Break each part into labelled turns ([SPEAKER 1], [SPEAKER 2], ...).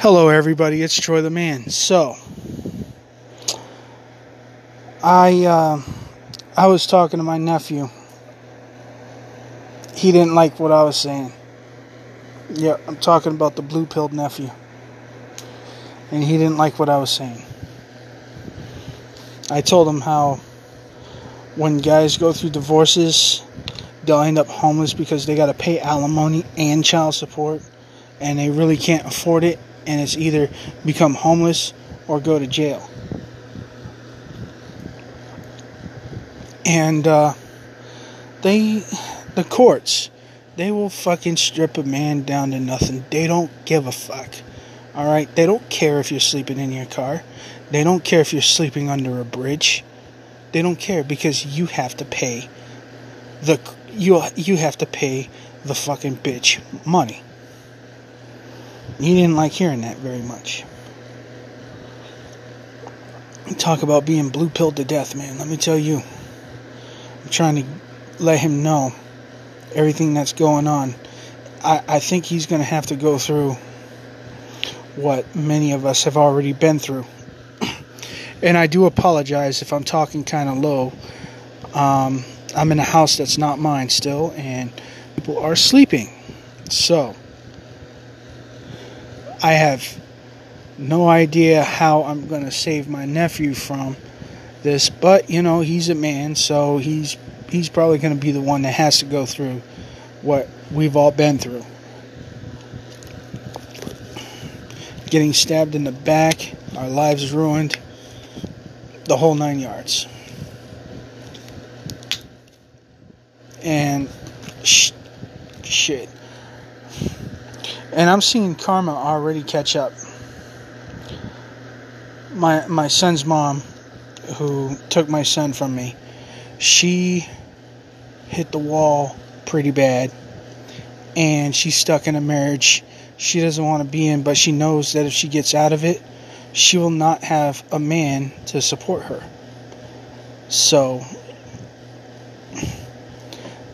[SPEAKER 1] Hello, everybody. It's Troy the Man. So, I uh, I was talking to my nephew. He didn't like what I was saying. Yeah, I'm talking about the blue pilled nephew, and he didn't like what I was saying. I told him how when guys go through divorces, they'll end up homeless because they got to pay alimony and child support, and they really can't afford it and it's either become homeless or go to jail. And uh, they, the courts, they will fucking strip a man down to nothing. They don't give a fuck. All right, they don't care if you're sleeping in your car. They don't care if you're sleeping under a bridge. They don't care because you have to pay the you you have to pay the fucking bitch money. He didn't like hearing that very much. Talk about being blue pilled to death, man. Let me tell you. I'm trying to let him know everything that's going on. I, I think he's going to have to go through what many of us have already been through. and I do apologize if I'm talking kind of low. Um, I'm in a house that's not mine still, and people are sleeping. So, I have no idea how I'm going to save my nephew from this, but you know, he's a man, so he's he's probably going to be the one that has to go through what we've all been through. Getting stabbed in the back, our lives ruined, the whole 9 yards. And sh- shit and I'm seeing karma already catch up. My my son's mom, who took my son from me, she hit the wall pretty bad, and she's stuck in a marriage she doesn't want to be in, but she knows that if she gets out of it, she will not have a man to support her. So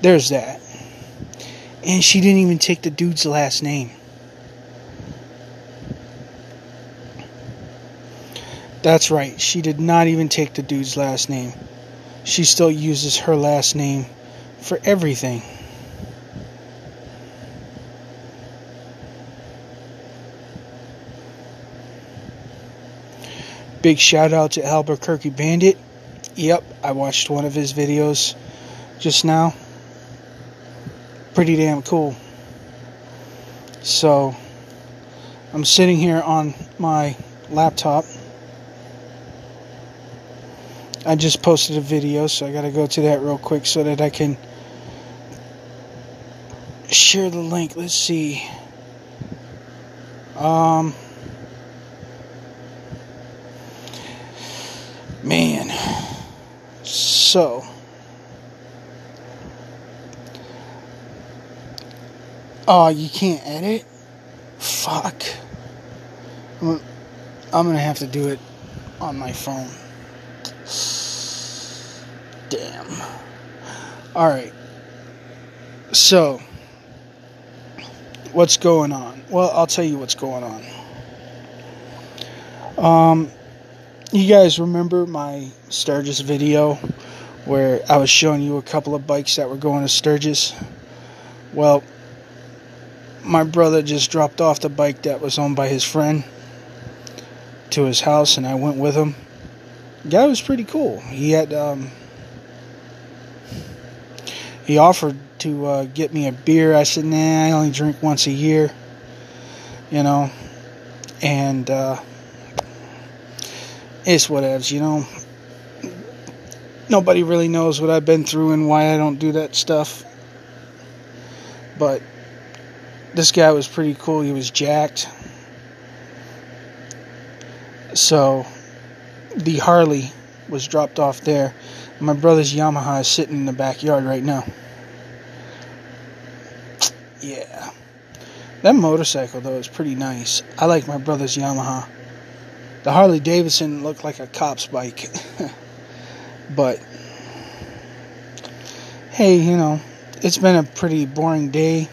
[SPEAKER 1] there's that. And she didn't even take the dude's last name. That's right, she did not even take the dude's last name. She still uses her last name for everything. Big shout out to Albuquerque Bandit. Yep, I watched one of his videos just now. Pretty damn cool. So, I'm sitting here on my laptop I just posted a video, so I gotta go to that real quick so that I can share the link. Let's see. Um, man, so. Oh, you can't edit? Fuck. I'm gonna have to do it on my phone. Damn. Alright. So, what's going on? Well, I'll tell you what's going on. Um, you guys remember my Sturgis video where I was showing you a couple of bikes that were going to Sturgis? Well, my brother just dropped off the bike that was owned by his friend to his house, and I went with him. The guy was pretty cool. He had um, he offered to uh, get me a beer. I said, nah, I only drink once a year, you know, and uh, it's whatevs, you know. Nobody really knows what I've been through and why I don't do that stuff. But this guy was pretty cool. He was jacked. So the Harley was dropped off there my brother's Yamaha is sitting in the backyard right now. Yeah. That motorcycle, though, is pretty nice. I like my brother's Yamaha. The Harley Davidson looked like a cop's bike. but, hey, you know, it's been a pretty boring day.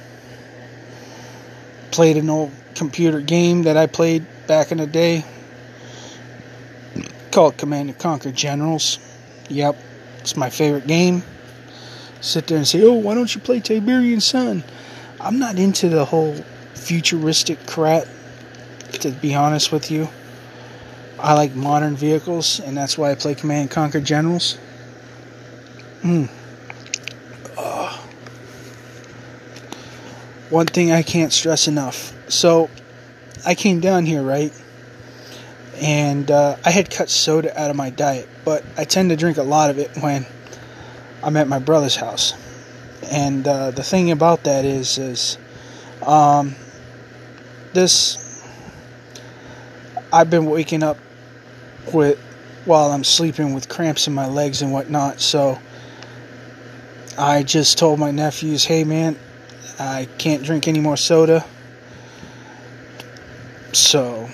[SPEAKER 1] Played an old computer game that I played back in the day called Command and Conquer Generals. Yep, it's my favorite game. Sit there and say, oh, why don't you play Tiberian Sun? I'm not into the whole futuristic crap, to be honest with you. I like modern vehicles, and that's why I play Command and Conquer Generals. Hmm. Uh, one thing I can't stress enough. So, I came down here, right? And uh, I had cut soda out of my diet, but I tend to drink a lot of it when I'm at my brother's house. And uh, the thing about that is, is um, this. I've been waking up with while I'm sleeping with cramps in my legs and whatnot. So I just told my nephews, "Hey, man, I can't drink any more soda." So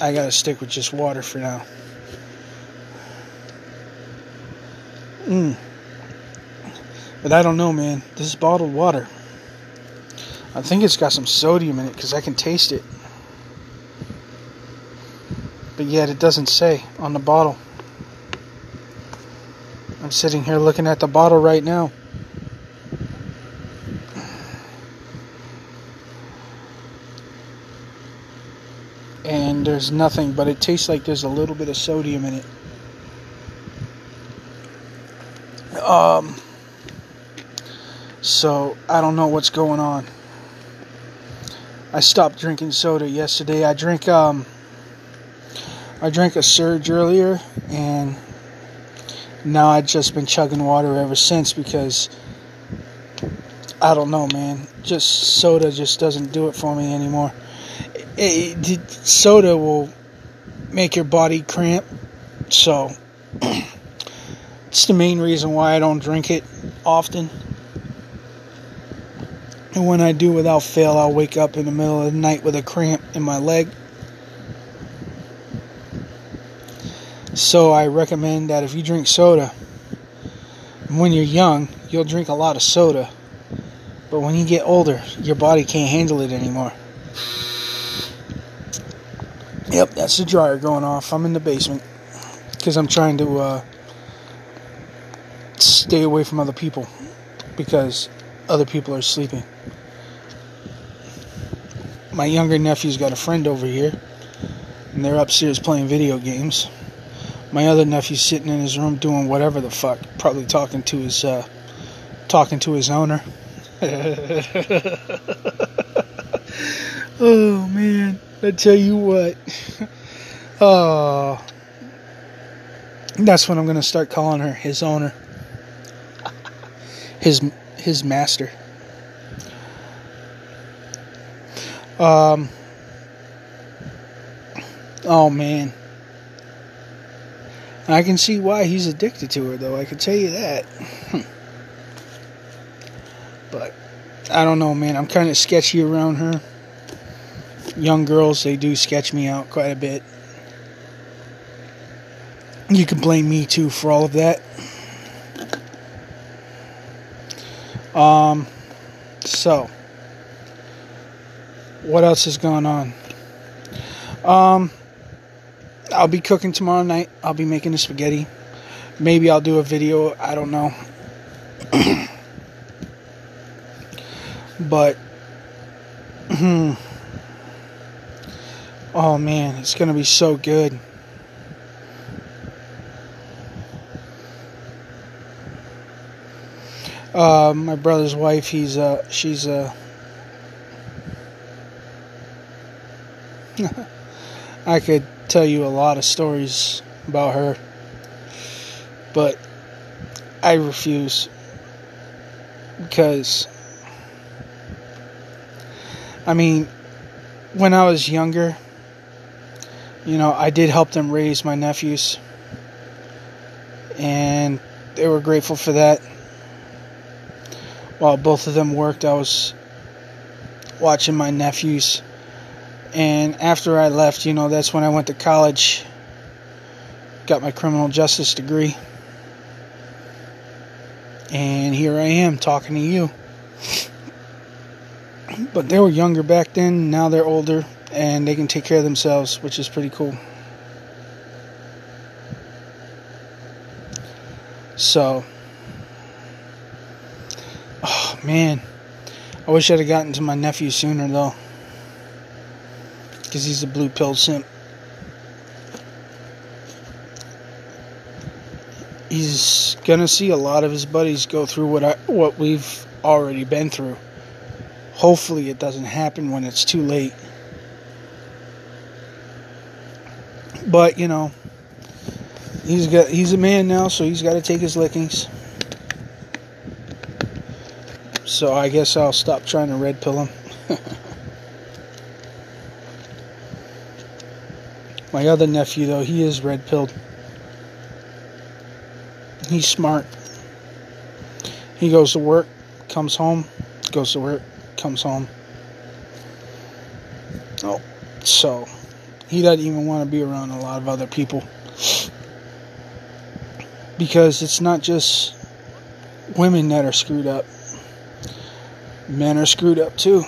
[SPEAKER 1] I gotta stick with just water for now. Mm. But I don't know, man. This is bottled water. I think it's got some sodium in it because I can taste it. But yet it doesn't say on the bottle. I'm sitting here looking at the bottle right now. And there's nothing, but it tastes like there's a little bit of sodium in it. Um, so I don't know what's going on. I stopped drinking soda yesterday. I drink um I drank a surge earlier and now I've just been chugging water ever since because I don't know, man. Just soda just doesn't do it for me anymore. It, soda will make your body cramp, so it's the main reason why I don't drink it often. And when I do, without fail, I'll wake up in the middle of the night with a cramp in my leg. So I recommend that if you drink soda, when you're young, you'll drink a lot of soda. But when you get older, your body can't handle it anymore. Yep, that's the dryer going off. I'm in the basement because I'm trying to uh, stay away from other people because other people are sleeping. My younger nephew's got a friend over here, and they're upstairs playing video games my other nephew's sitting in his room doing whatever the fuck, probably talking to his uh, talking to his owner. oh man, I tell you what. Oh, that's when I'm gonna start calling her, his owner, his his master. Um. Oh man. I can see why he's addicted to her, though. I can tell you that. But I don't know, man. I'm kind of sketchy around her. Young girls, they do sketch me out quite a bit. You can blame me too for all of that. Um, so what else is going on? Um, I'll be cooking tomorrow night. I'll be making the spaghetti. Maybe I'll do a video. I don't know. but oh man, it's gonna be so good. Uh, my brother's wife, he's uh, she's uh, I could tell you a lot of stories about her, but I refuse because I mean, when I was younger, you know, I did help them raise my nephews, and they were grateful for that. While both of them worked, I was watching my nephews and after I left, you know, that's when I went to college, got my criminal justice degree. And here I am talking to you. But they were younger back then. Now they're older and they can take care of themselves, which is pretty cool. So, oh man, I wish I'd have gotten to my nephew sooner though, because he's a blue pill simp. He's gonna see a lot of his buddies go through what I, what we've already been through. Hopefully, it doesn't happen when it's too late. But you know, he's got he's a man now, so he's got to take his lickings. So I guess I'll stop trying to red pill him. My other nephew, though, he is red pilled. He's smart. He goes to work, comes home, goes to work, comes home. Oh, so he doesn't even want to be around a lot of other people because it's not just women that are screwed up. Men are screwed up too,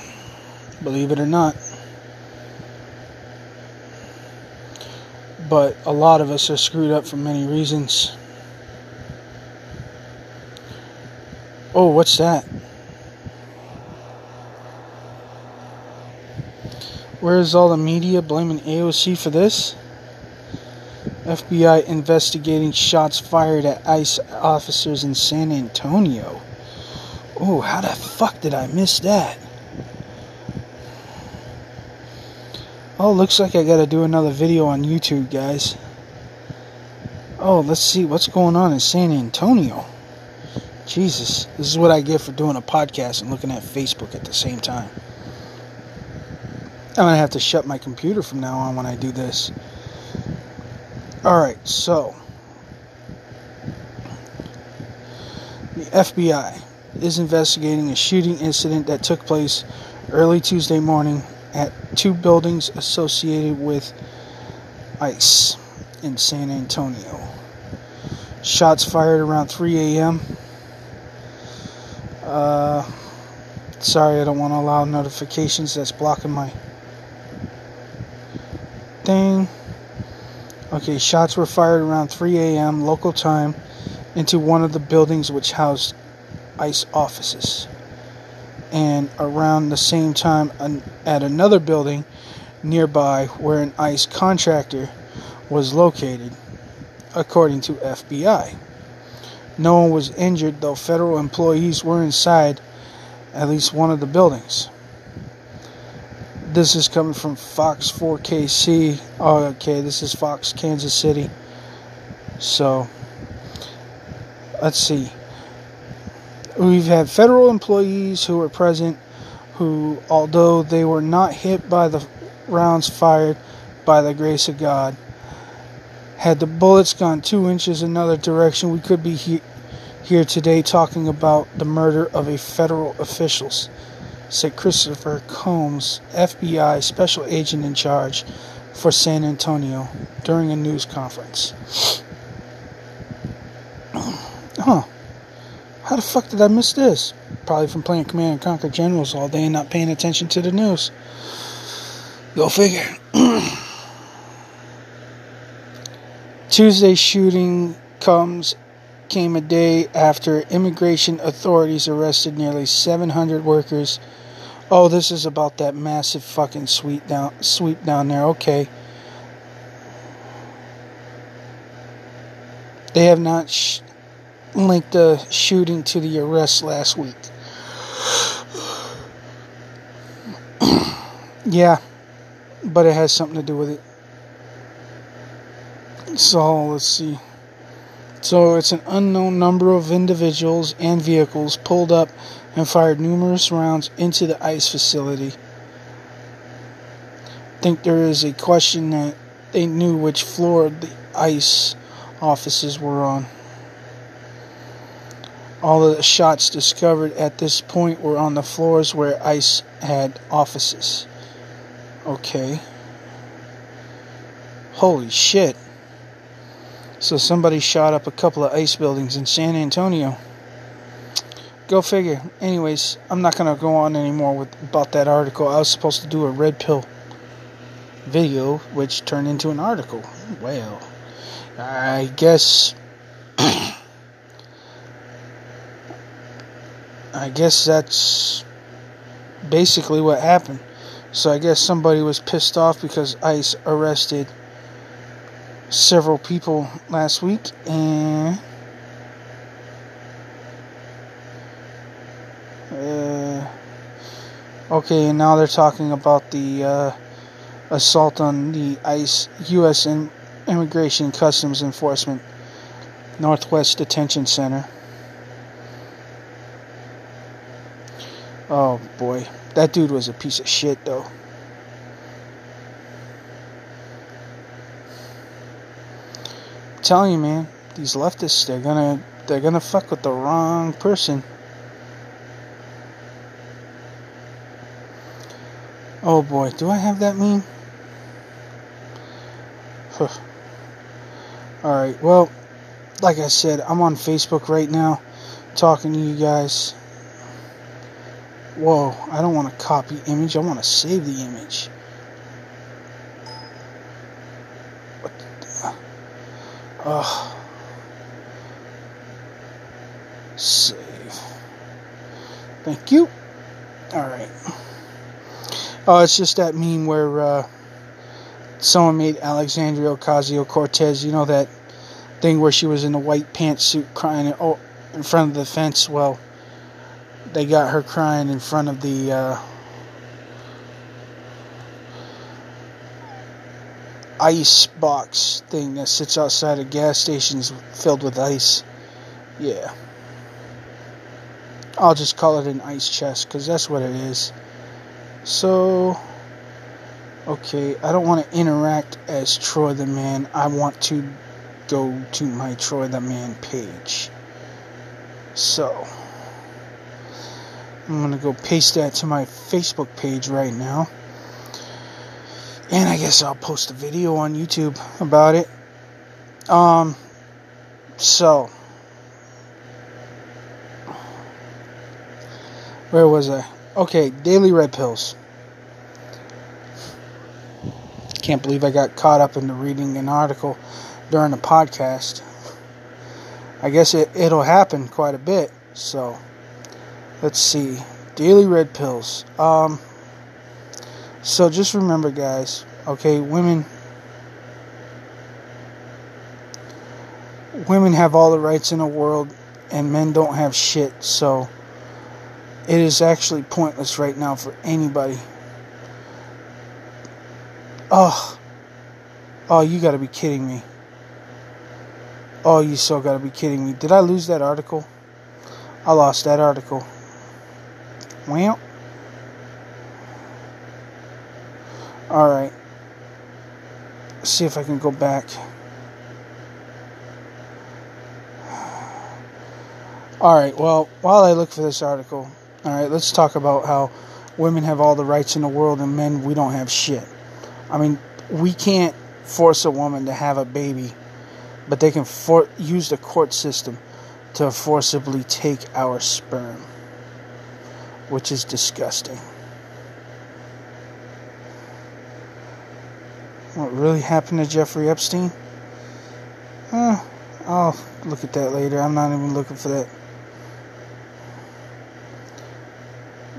[SPEAKER 1] believe it or not. But a lot of us are screwed up for many reasons. Oh, what's that? Where's all the media blaming AOC for this? FBI investigating shots fired at ICE officers in San Antonio. Oh, how the fuck did I miss that? Oh, looks like I gotta do another video on YouTube, guys. Oh, let's see what's going on in San Antonio. Jesus, this is what I get for doing a podcast and looking at Facebook at the same time. I'm gonna have to shut my computer from now on when I do this. Alright, so the FBI is investigating a shooting incident that took place early Tuesday morning at two buildings associated with ICE in San Antonio. Shots fired around 3 a.m. Uh, sorry, I don't want to allow notifications that's blocking my thing. Okay, shots were fired around 3 a.m. local time into one of the buildings which housed ICE offices. And around the same time at another building nearby where an ICE contractor was located, according to FBI. No one was injured, though federal employees were inside at least one of the buildings this is coming from Fox 4KC. Oh, okay, this is Fox Kansas City. So, let's see. We've had federal employees who were present who, although they were not hit by the rounds fired by the grace of God, had the bullets gone two inches another direction, we could be he- here today talking about the murder of a federal officials said Christopher Combs, FBI special agent in charge for San Antonio, during a news conference. huh. How the fuck did I miss this? Probably from playing Command and Conquer Generals all day and not paying attention to the news. Go figure. Tuesday shooting comes came a day after immigration authorities arrested nearly 700 workers Oh, this is about that massive fucking sweep down sweep down there. Okay. They have not sh- linked the shooting to the arrest last week. yeah, but it has something to do with it. So let's see. So it's an unknown number of individuals and vehicles pulled up and fired numerous rounds into the ICE facility. I think there is a question that they knew which floor the ICE offices were on. All of the shots discovered at this point were on the floors where ICE had offices. Okay. Holy shit. So somebody shot up a couple of ICE buildings in San Antonio. Go figure. Anyways, I'm not gonna go on anymore with about that article. I was supposed to do a red pill video, which turned into an article. Well, I guess. I guess that's basically what happened. So I guess somebody was pissed off because ICE arrested several people last week and okay and now they're talking about the uh, assault on the ICE U.S. Immigration Customs Enforcement Northwest Detention Center. Oh boy, that dude was a piece of shit though. I'm telling you, man, these leftists they're gonna they're gonna fuck with the wrong person. Oh boy, do I have that meme? Alright, well, like I said, I'm on Facebook right now talking to you guys. Whoa, I don't want to copy image, I want to save the image. What the, uh, save. Thank you. Alright. Oh, it's just that meme where uh, someone made Alexandria Ocasio Cortez, you know that thing where she was in a white pantsuit crying oh, in front of the fence? Well, they got her crying in front of the uh, ice box thing that sits outside of gas stations filled with ice. Yeah. I'll just call it an ice chest because that's what it is. So, okay, I don't want to interact as Troy the Man. I want to go to my Troy the Man page. So, I'm going to go paste that to my Facebook page right now. And I guess I'll post a video on YouTube about it. Um, so, where was I? Okay, daily red pills. Can't believe I got caught up into reading an article during the podcast. I guess it, it'll happen quite a bit. So, let's see. Daily red pills. Um, so just remember, guys, okay, women. Women have all the rights in the world, and men don't have shit. So, it is actually pointless right now for anybody. Oh. Oh, you gotta be kidding me. Oh, you so gotta be kidding me. Did I lose that article? I lost that article. Well. Alright. See if I can go back. Alright, well, while I look for this article, all right, let's talk about how women have all the rights in the world and men we don't have shit. I mean, we can't force a woman to have a baby, but they can for- use the court system to forcibly take our sperm, which is disgusting. What really happened to Jeffrey Epstein? Uh, I'll look at that later. I'm not even looking for that.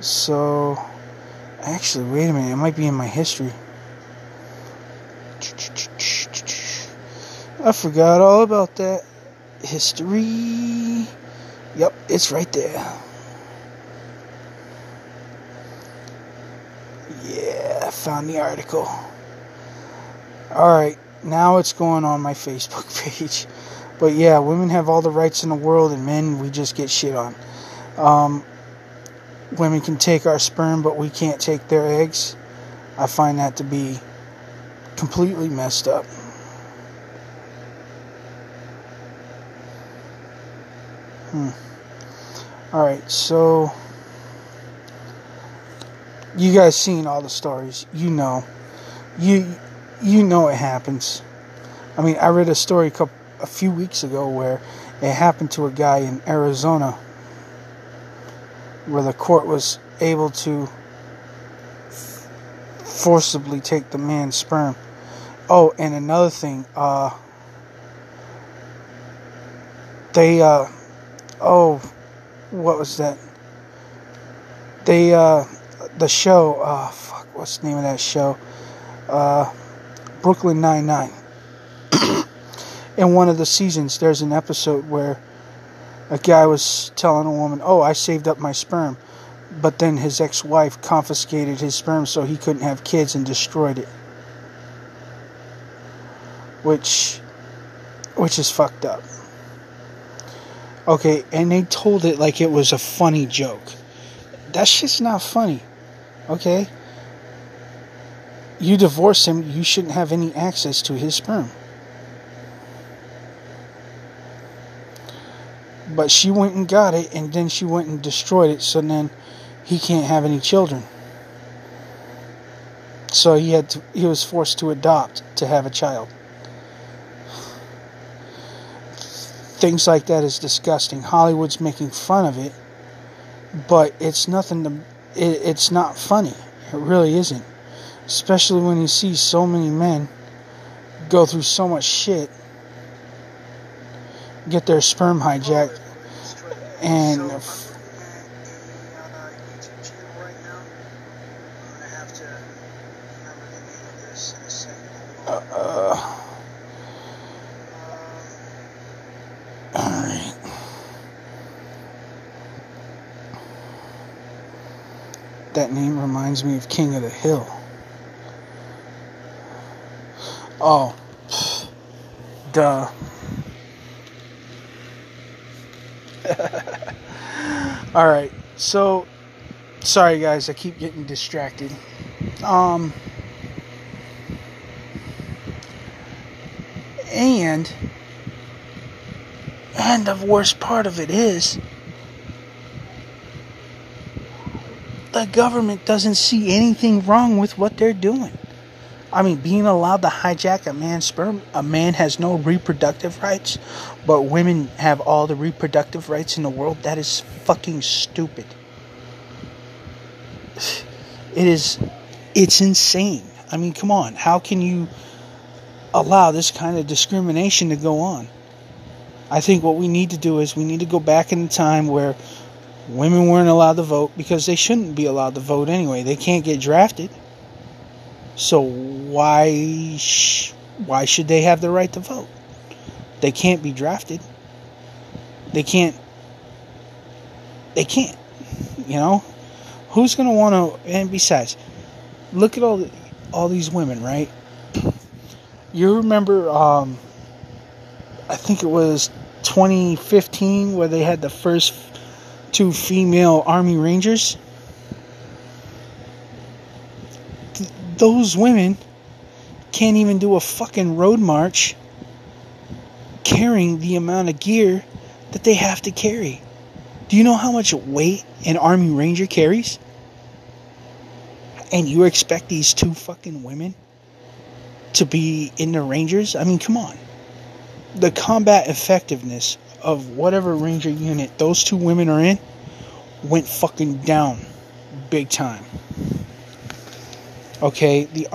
[SPEAKER 1] So, actually, wait a minute. It might be in my history. I forgot all about that. History. Yep, it's right there. Yeah, I found the article. Alright, now it's going on my Facebook page. But yeah, women have all the rights in the world, and men, we just get shit on. Um, women can take our sperm, but we can't take their eggs. I find that to be completely messed up. Hmm. All right, so you guys seen all the stories. You know, you you know it happens. I mean, I read a story a, couple, a few weeks ago where it happened to a guy in Arizona where the court was able to forcibly take the man's sperm. Oh, and another thing, uh, they, uh, oh, what was that? They, uh, the show, uh, fuck, what's the name of that show? Uh, Brooklyn Nine-Nine. In one of the seasons, there's an episode where a guy was telling a woman, Oh, I saved up my sperm. But then his ex wife confiscated his sperm so he couldn't have kids and destroyed it. Which, which is fucked up. Okay, and they told it like it was a funny joke. That shit's not funny. Okay? You divorce him, you shouldn't have any access to his sperm. But she went and got it, and then she went and destroyed it, so then he can't have any children. So he had to, he was forced to adopt to have a child. Things like that is disgusting. Hollywood's making fun of it, but it's nothing to. It, it's not funny. It really isn't. Especially when you see so many men go through so much shit, get their sperm hijacked, and. Uh, Alright. That name reminds me of King of the Hill. Oh, duh. All right. So, sorry guys, I keep getting distracted. Um and and the worst part of it is the government doesn't see anything wrong with what they're doing. I mean, being allowed to hijack a man's sperm, a man has no reproductive rights, but women have all the reproductive rights in the world. That is fucking stupid. It is, it's insane. I mean, come on. How can you allow this kind of discrimination to go on? I think what we need to do is we need to go back in the time where women weren't allowed to vote because they shouldn't be allowed to vote anyway. They can't get drafted. So why sh- why should they have the right to vote? They can't be drafted. They can't. They can't. You know, who's gonna want to? And besides, look at all the, all these women, right? You remember? Um, I think it was 2015 where they had the first two female Army Rangers. those women can't even do a fucking road march carrying the amount of gear that they have to carry. Do you know how much weight an Army Ranger carries? And you expect these two fucking women to be in the Rangers? I mean, come on. The combat effectiveness of whatever Ranger unit those two women are in went fucking down big time. Okay, the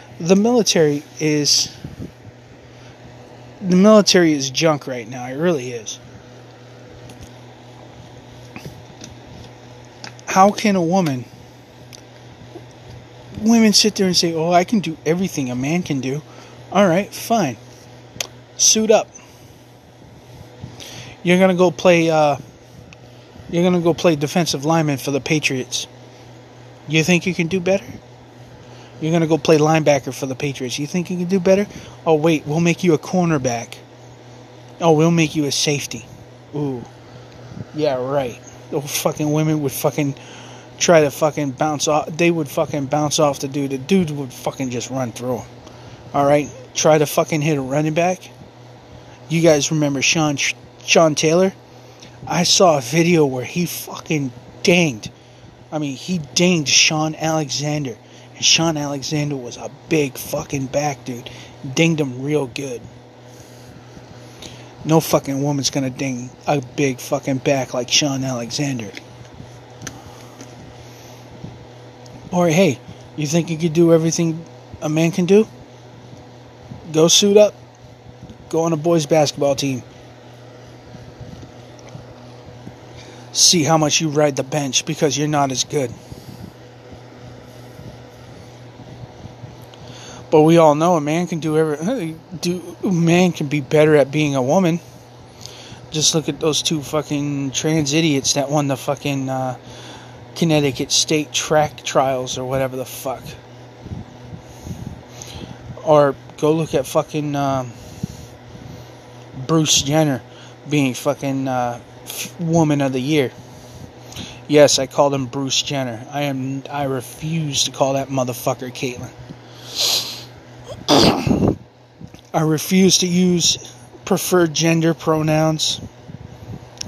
[SPEAKER 1] the military is the military is junk right now. It really is. How can a woman women sit there and say, "Oh, I can do everything a man can do." All right, fine. Suit up. You're to go play uh you're to go play defensive lineman for the Patriots. You think you can do better? You're to go play linebacker for the Patriots. You think you can do better? Oh, wait, we'll make you a cornerback. Oh, we'll make you a safety. Ooh. Yeah, right. The fucking women would fucking try to fucking bounce off. They would fucking bounce off the dude. The dude would fucking just run through him. Alright? Try to fucking hit a running back. You guys remember Sean, Sean Taylor? I saw a video where he fucking dinged. I mean, he dinged Shaun Alexander and Shaun Alexander was a big fucking back dude. Dinged him real good. No fucking woman's gonna ding a big fucking back like Shaun Alexander. Or hey, you think you could do everything a man can do? Go suit up. Go on a boys basketball team. See how much you ride the bench because you're not as good. But we all know a man can do every do man can be better at being a woman. Just look at those two fucking trans idiots that won the fucking uh, Connecticut state track trials or whatever the fuck. Or go look at fucking um, Bruce Jenner being fucking uh, woman of the year. Yes, I called him Bruce Jenner. I am. I refuse to call that motherfucker Caitlyn. I refuse to use preferred gender pronouns.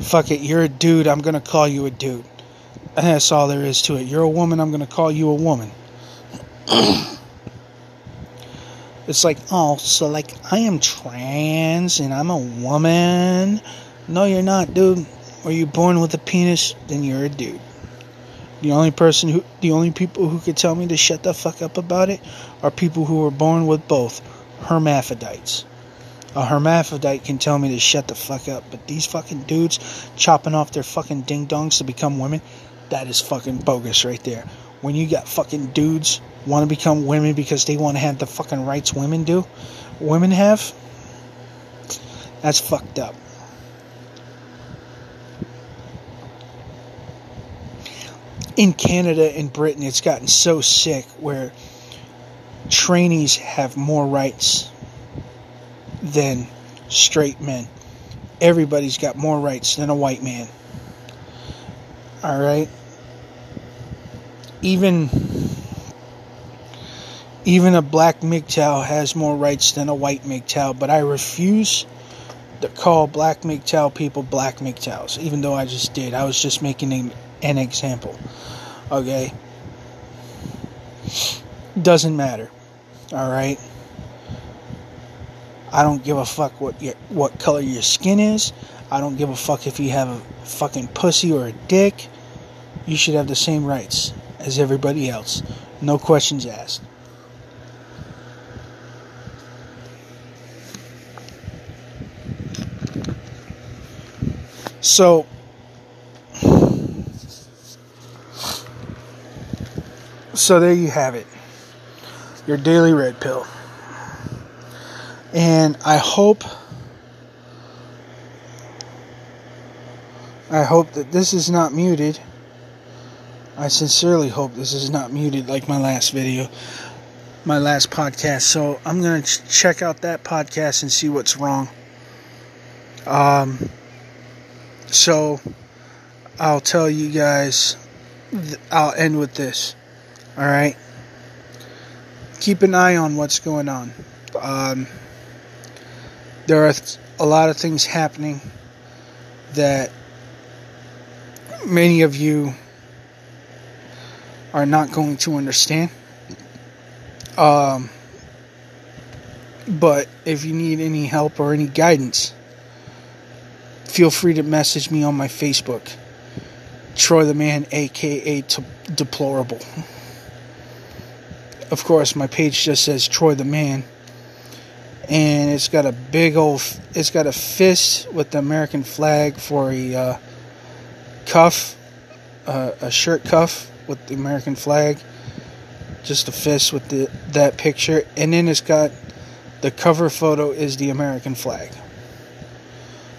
[SPEAKER 1] Fuck it, you're a dude, I'm gonna call you a dude. And that's all there is to it. You're a woman, I'm gonna call you a woman. it's like, oh, so like I am trans and I'm a woman. No, you're not, dude. Were you born with a penis? Then you're a dude. The only person who, the only people who could tell me to shut the fuck up about it are people who were born with both hermaphrodites. A hermaphrodite can tell me to shut the fuck up, but these fucking dudes chopping off their fucking ding dongs to become women, that is fucking bogus right there. When you got fucking dudes want to become women because they want to have the fucking rights women do, women have, that's fucked up. In Canada and Britain, it's gotten so sick where trainees have more rights than straight men. Everybody's got more rights than a white man. All right. Even even a black MGTOW has more rights than a white MGTOW, but I refuse to call black MGTOW people black MGTOWs, even though I just did. I was just making an, an example. Okay? Doesn't matter. Alright? I don't give a fuck what your, what color your skin is. I don't give a fuck if you have a fucking pussy or a dick. You should have the same rights as everybody else. No questions asked. So, So there you have it. Your daily red pill. And I hope I hope that this is not muted. I sincerely hope this is not muted like my last video, my last podcast. So I'm going to check out that podcast and see what's wrong. Um so I'll tell you guys I'll end with this. All right. Keep an eye on what's going on. Um, there are a lot of things happening that many of you are not going to understand. Um, but if you need any help or any guidance, feel free to message me on my Facebook, Troy the Man, aka Deplorable. Of course, my page just says Troy the Man. And it's got a big old, it's got a fist with the American flag for a uh, cuff, uh, a shirt cuff with the American flag. Just a fist with the, that picture. And then it's got the cover photo is the American flag.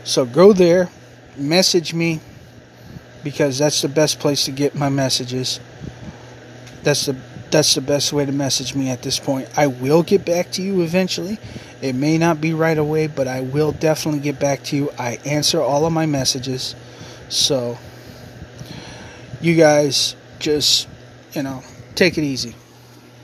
[SPEAKER 1] So go there, message me because that's the best place to get my messages. That's the that's the best way to message me at this point. I will get back to you eventually. It may not be right away, but I will definitely get back to you. I answer all of my messages. So, you guys just, you know, take it easy.